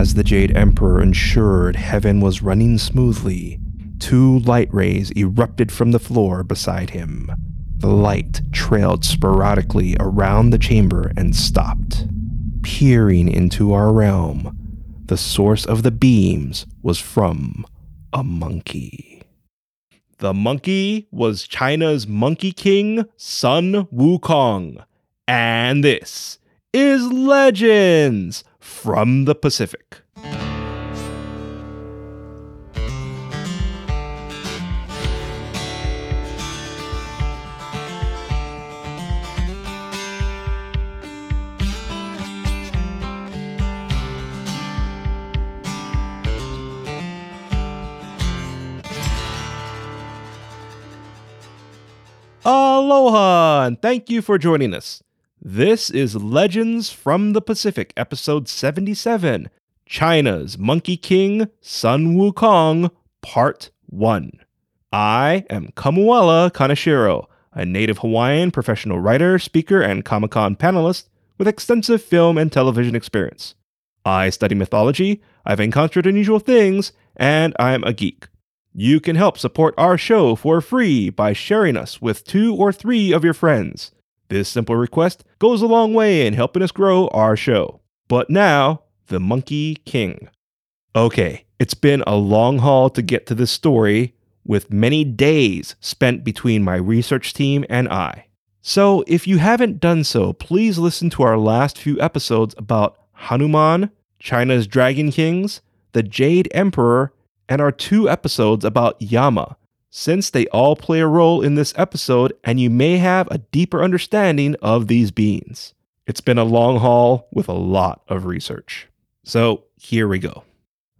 As the Jade Emperor ensured heaven was running smoothly, two light rays erupted from the floor beside him. The light trailed sporadically around the chamber and stopped. Peering into our realm, the source of the beams was from a monkey. The monkey was China's Monkey King, Sun Wukong. And this is Legends from the Pacific. Aloha, and thank you for joining us. This is Legends from the Pacific, episode 77 China's Monkey King, Sun Wukong, Part 1. I am Kamuela Kaneshiro, a native Hawaiian professional writer, speaker, and Comic Con panelist with extensive film and television experience. I study mythology, I've encountered unusual things, and I'm a geek. You can help support our show for free by sharing us with two or three of your friends. This simple request goes a long way in helping us grow our show. But now, the Monkey King. Okay, it's been a long haul to get to this story, with many days spent between my research team and I. So, if you haven't done so, please listen to our last few episodes about Hanuman, China's Dragon Kings, the Jade Emperor, and our two episodes about Yama, since they all play a role in this episode and you may have a deeper understanding of these beings. It's been a long haul with a lot of research. So here we go.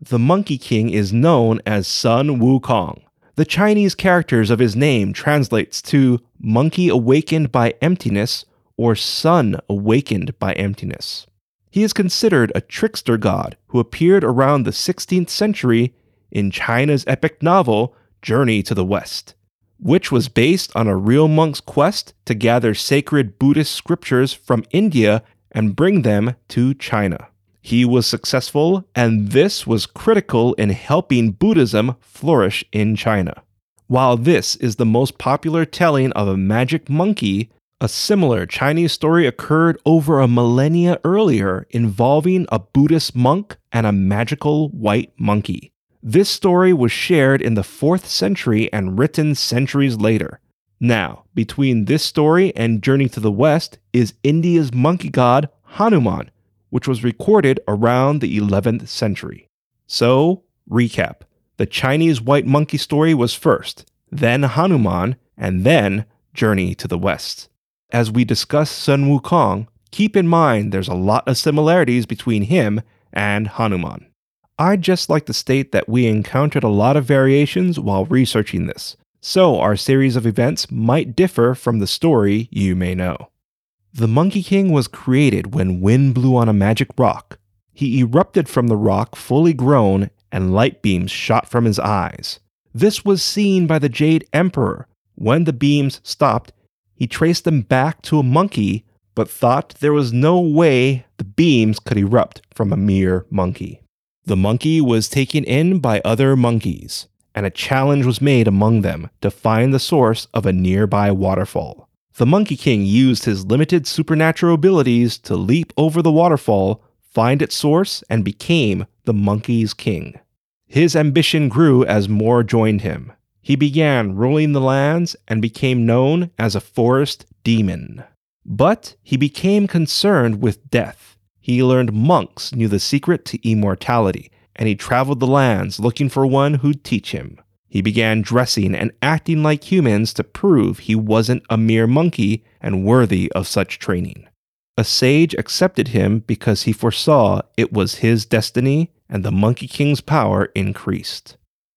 The Monkey King is known as Sun Wukong. The Chinese characters of his name translates to monkey awakened by emptiness or sun awakened by emptiness. He is considered a trickster god who appeared around the 16th century in China's epic novel Journey to the West, which was based on a real monk's quest to gather sacred Buddhist scriptures from India and bring them to China. He was successful, and this was critical in helping Buddhism flourish in China. While this is the most popular telling of a magic monkey, a similar Chinese story occurred over a millennia earlier involving a Buddhist monk and a magical white monkey. This story was shared in the 4th century and written centuries later. Now, between this story and Journey to the West is India's monkey god Hanuman, which was recorded around the 11th century. So, recap the Chinese white monkey story was first, then Hanuman, and then Journey to the West. As we discuss Sun Wukong, keep in mind there's a lot of similarities between him and Hanuman. I'd just like to state that we encountered a lot of variations while researching this, so our series of events might differ from the story you may know. The Monkey King was created when wind blew on a magic rock. He erupted from the rock fully grown, and light beams shot from his eyes. This was seen by the Jade Emperor. When the beams stopped, he traced them back to a monkey, but thought there was no way the beams could erupt from a mere monkey. The monkey was taken in by other monkeys, and a challenge was made among them to find the source of a nearby waterfall. The Monkey King used his limited supernatural abilities to leap over the waterfall, find its source, and became the Monkey's King. His ambition grew as more joined him. He began ruling the lands and became known as a forest demon. But he became concerned with death he learned monks knew the secret to immortality, and he traveled the lands looking for one who'd teach him. He began dressing and acting like humans to prove he wasn't a mere monkey and worthy of such training. A sage accepted him because he foresaw it was his destiny and the Monkey King's power increased.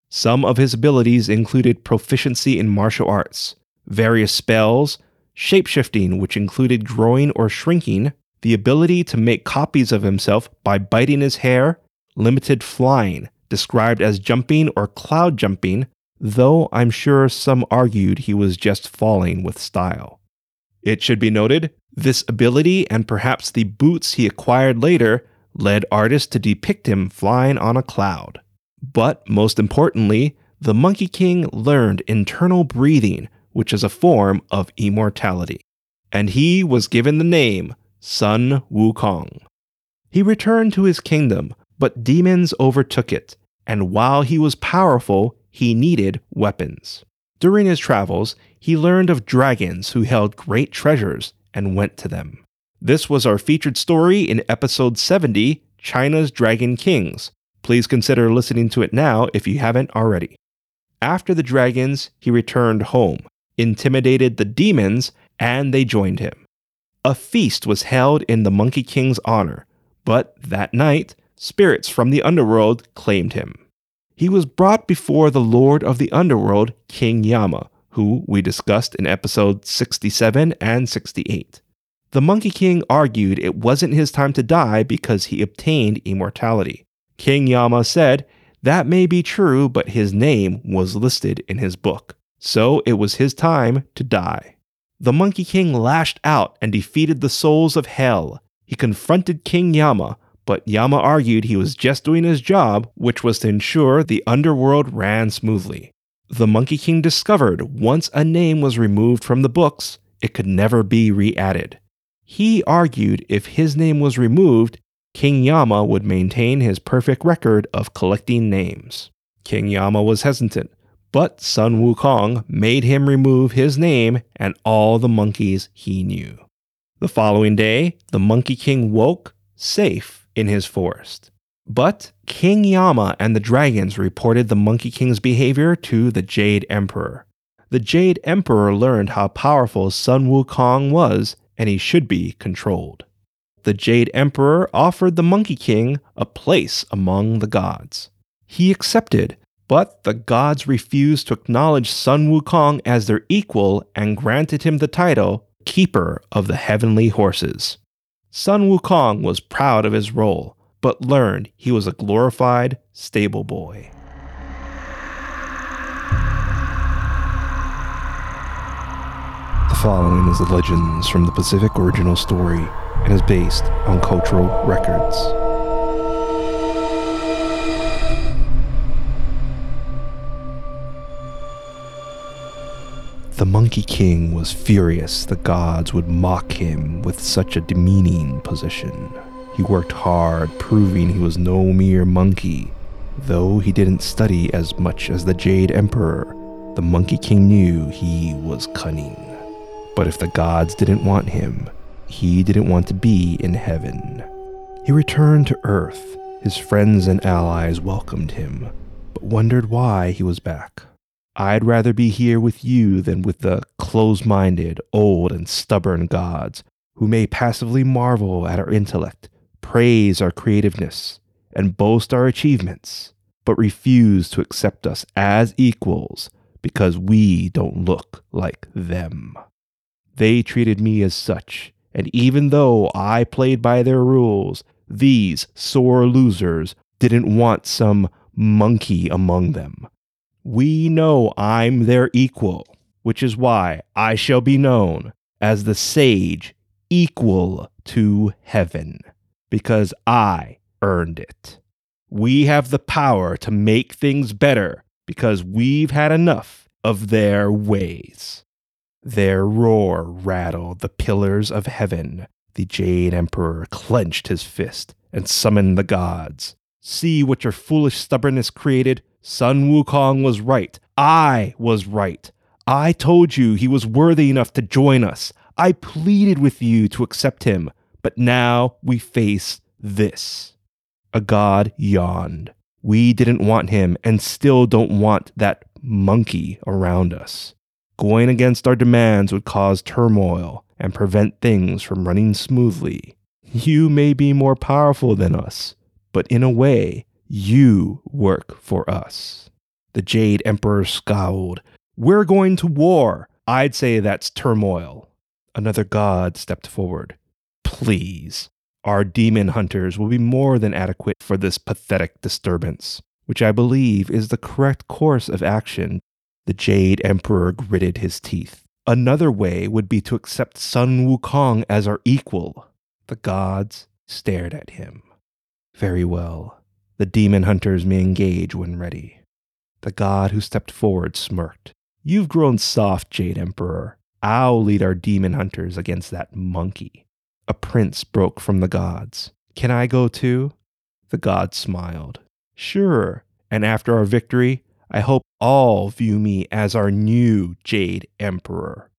Some of his abilities included proficiency in martial arts, various spells, shapeshifting, which included growing or shrinking, the ability to make copies of himself by biting his hair, limited flying, described as jumping or cloud jumping, though I'm sure some argued he was just falling with style. It should be noted, this ability and perhaps the boots he acquired later led artists to depict him flying on a cloud. But most importantly, the Monkey King learned internal breathing, which is a form of immortality. And he was given the name Sun Wukong. He returned to his kingdom, but demons overtook it, and while he was powerful, he needed weapons. During his travels, he learned of dragons who held great treasures and went to them. This was our featured story in episode 70 China's Dragon Kings. Please consider listening to it now if you haven't already. After the dragons, he returned home, intimidated the demons, and they joined him. A feast was held in the Monkey King's honor, but that night, spirits from the underworld claimed him. He was brought before the Lord of the Underworld, King Yama, who we discussed in episodes 67 and 68. The Monkey King argued it wasn't his time to die because he obtained immortality. King Yama said, That may be true, but his name was listed in his book, so it was his time to die. The Monkey King lashed out and defeated the souls of hell. He confronted King Yama, but Yama argued he was just doing his job, which was to ensure the underworld ran smoothly. The Monkey King discovered once a name was removed from the books, it could never be re added. He argued if his name was removed, King Yama would maintain his perfect record of collecting names. King Yama was hesitant, but Sun Wukong made him remove his name and all the monkeys he knew. The following day, the Monkey King woke, safe, in his forest. But King Yama and the dragons reported the Monkey King's behavior to the Jade Emperor. The Jade Emperor learned how powerful Sun Wukong was and he should be controlled. The Jade Emperor offered the Monkey King a place among the gods. He accepted, but the gods refused to acknowledge Sun Wukong as their equal and granted him the title Keeper of the Heavenly Horses. Sun Wukong was proud of his role, but learned he was a glorified stable boy. The following is the Legends from the Pacific original story and is based on cultural records. The Monkey King was furious the gods would mock him with such a demeaning position. He worked hard, proving he was no mere monkey. Though he didn't study as much as the Jade Emperor, the Monkey King knew he was cunning. But if the gods didn't want him, he didn't want to be in heaven. He returned to Earth. His friends and allies welcomed him, but wondered why he was back. I'd rather be here with you than with the close minded, old, and stubborn gods who may passively marvel at our intellect, praise our creativeness, and boast our achievements, but refuse to accept us as equals because we don't look like them. They treated me as such, and even though I played by their rules, these sore losers didn't want some monkey among them. We know I'm their equal, which is why I shall be known as the sage equal to heaven, because I earned it. We have the power to make things better because we've had enough of their ways. Their roar rattled the pillars of heaven. The Jade Emperor clenched his fist and summoned the gods. See what your foolish stubbornness created? Sun Wukong was right. I was right. I told you he was worthy enough to join us. I pleaded with you to accept him, but now we face this. A god yawned. We didn't want him and still don't want that monkey around us. Going against our demands would cause turmoil and prevent things from running smoothly. You may be more powerful than us, but in a way, you work for us. The Jade Emperor scowled. We're going to war. I'd say that's turmoil. Another god stepped forward. Please. Our demon hunters will be more than adequate for this pathetic disturbance, which I believe is the correct course of action. The Jade Emperor gritted his teeth. Another way would be to accept Sun Wukong as our equal. The gods stared at him. Very well. The demon hunters may engage when ready. The god who stepped forward smirked. You've grown soft, Jade Emperor. I'll lead our demon hunters against that monkey. A prince broke from the gods. Can I go too? The god smiled. Sure, and after our victory, I hope all view me as our new Jade Emperor.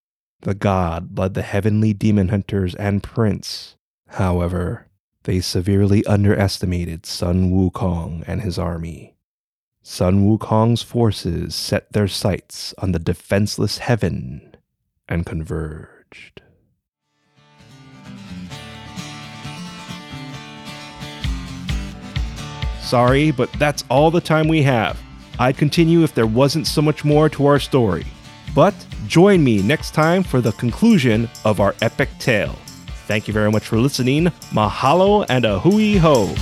The god led the heavenly demon hunters and prince. However, they severely underestimated Sun Wukong and his army. Sun Wukong's forces set their sights on the defenseless heaven and converged. Sorry, but that's all the time we have. I'd continue if there wasn't so much more to our story. But join me next time for the conclusion of our epic tale. Thank you very much for listening. Mahalo and a hui ho.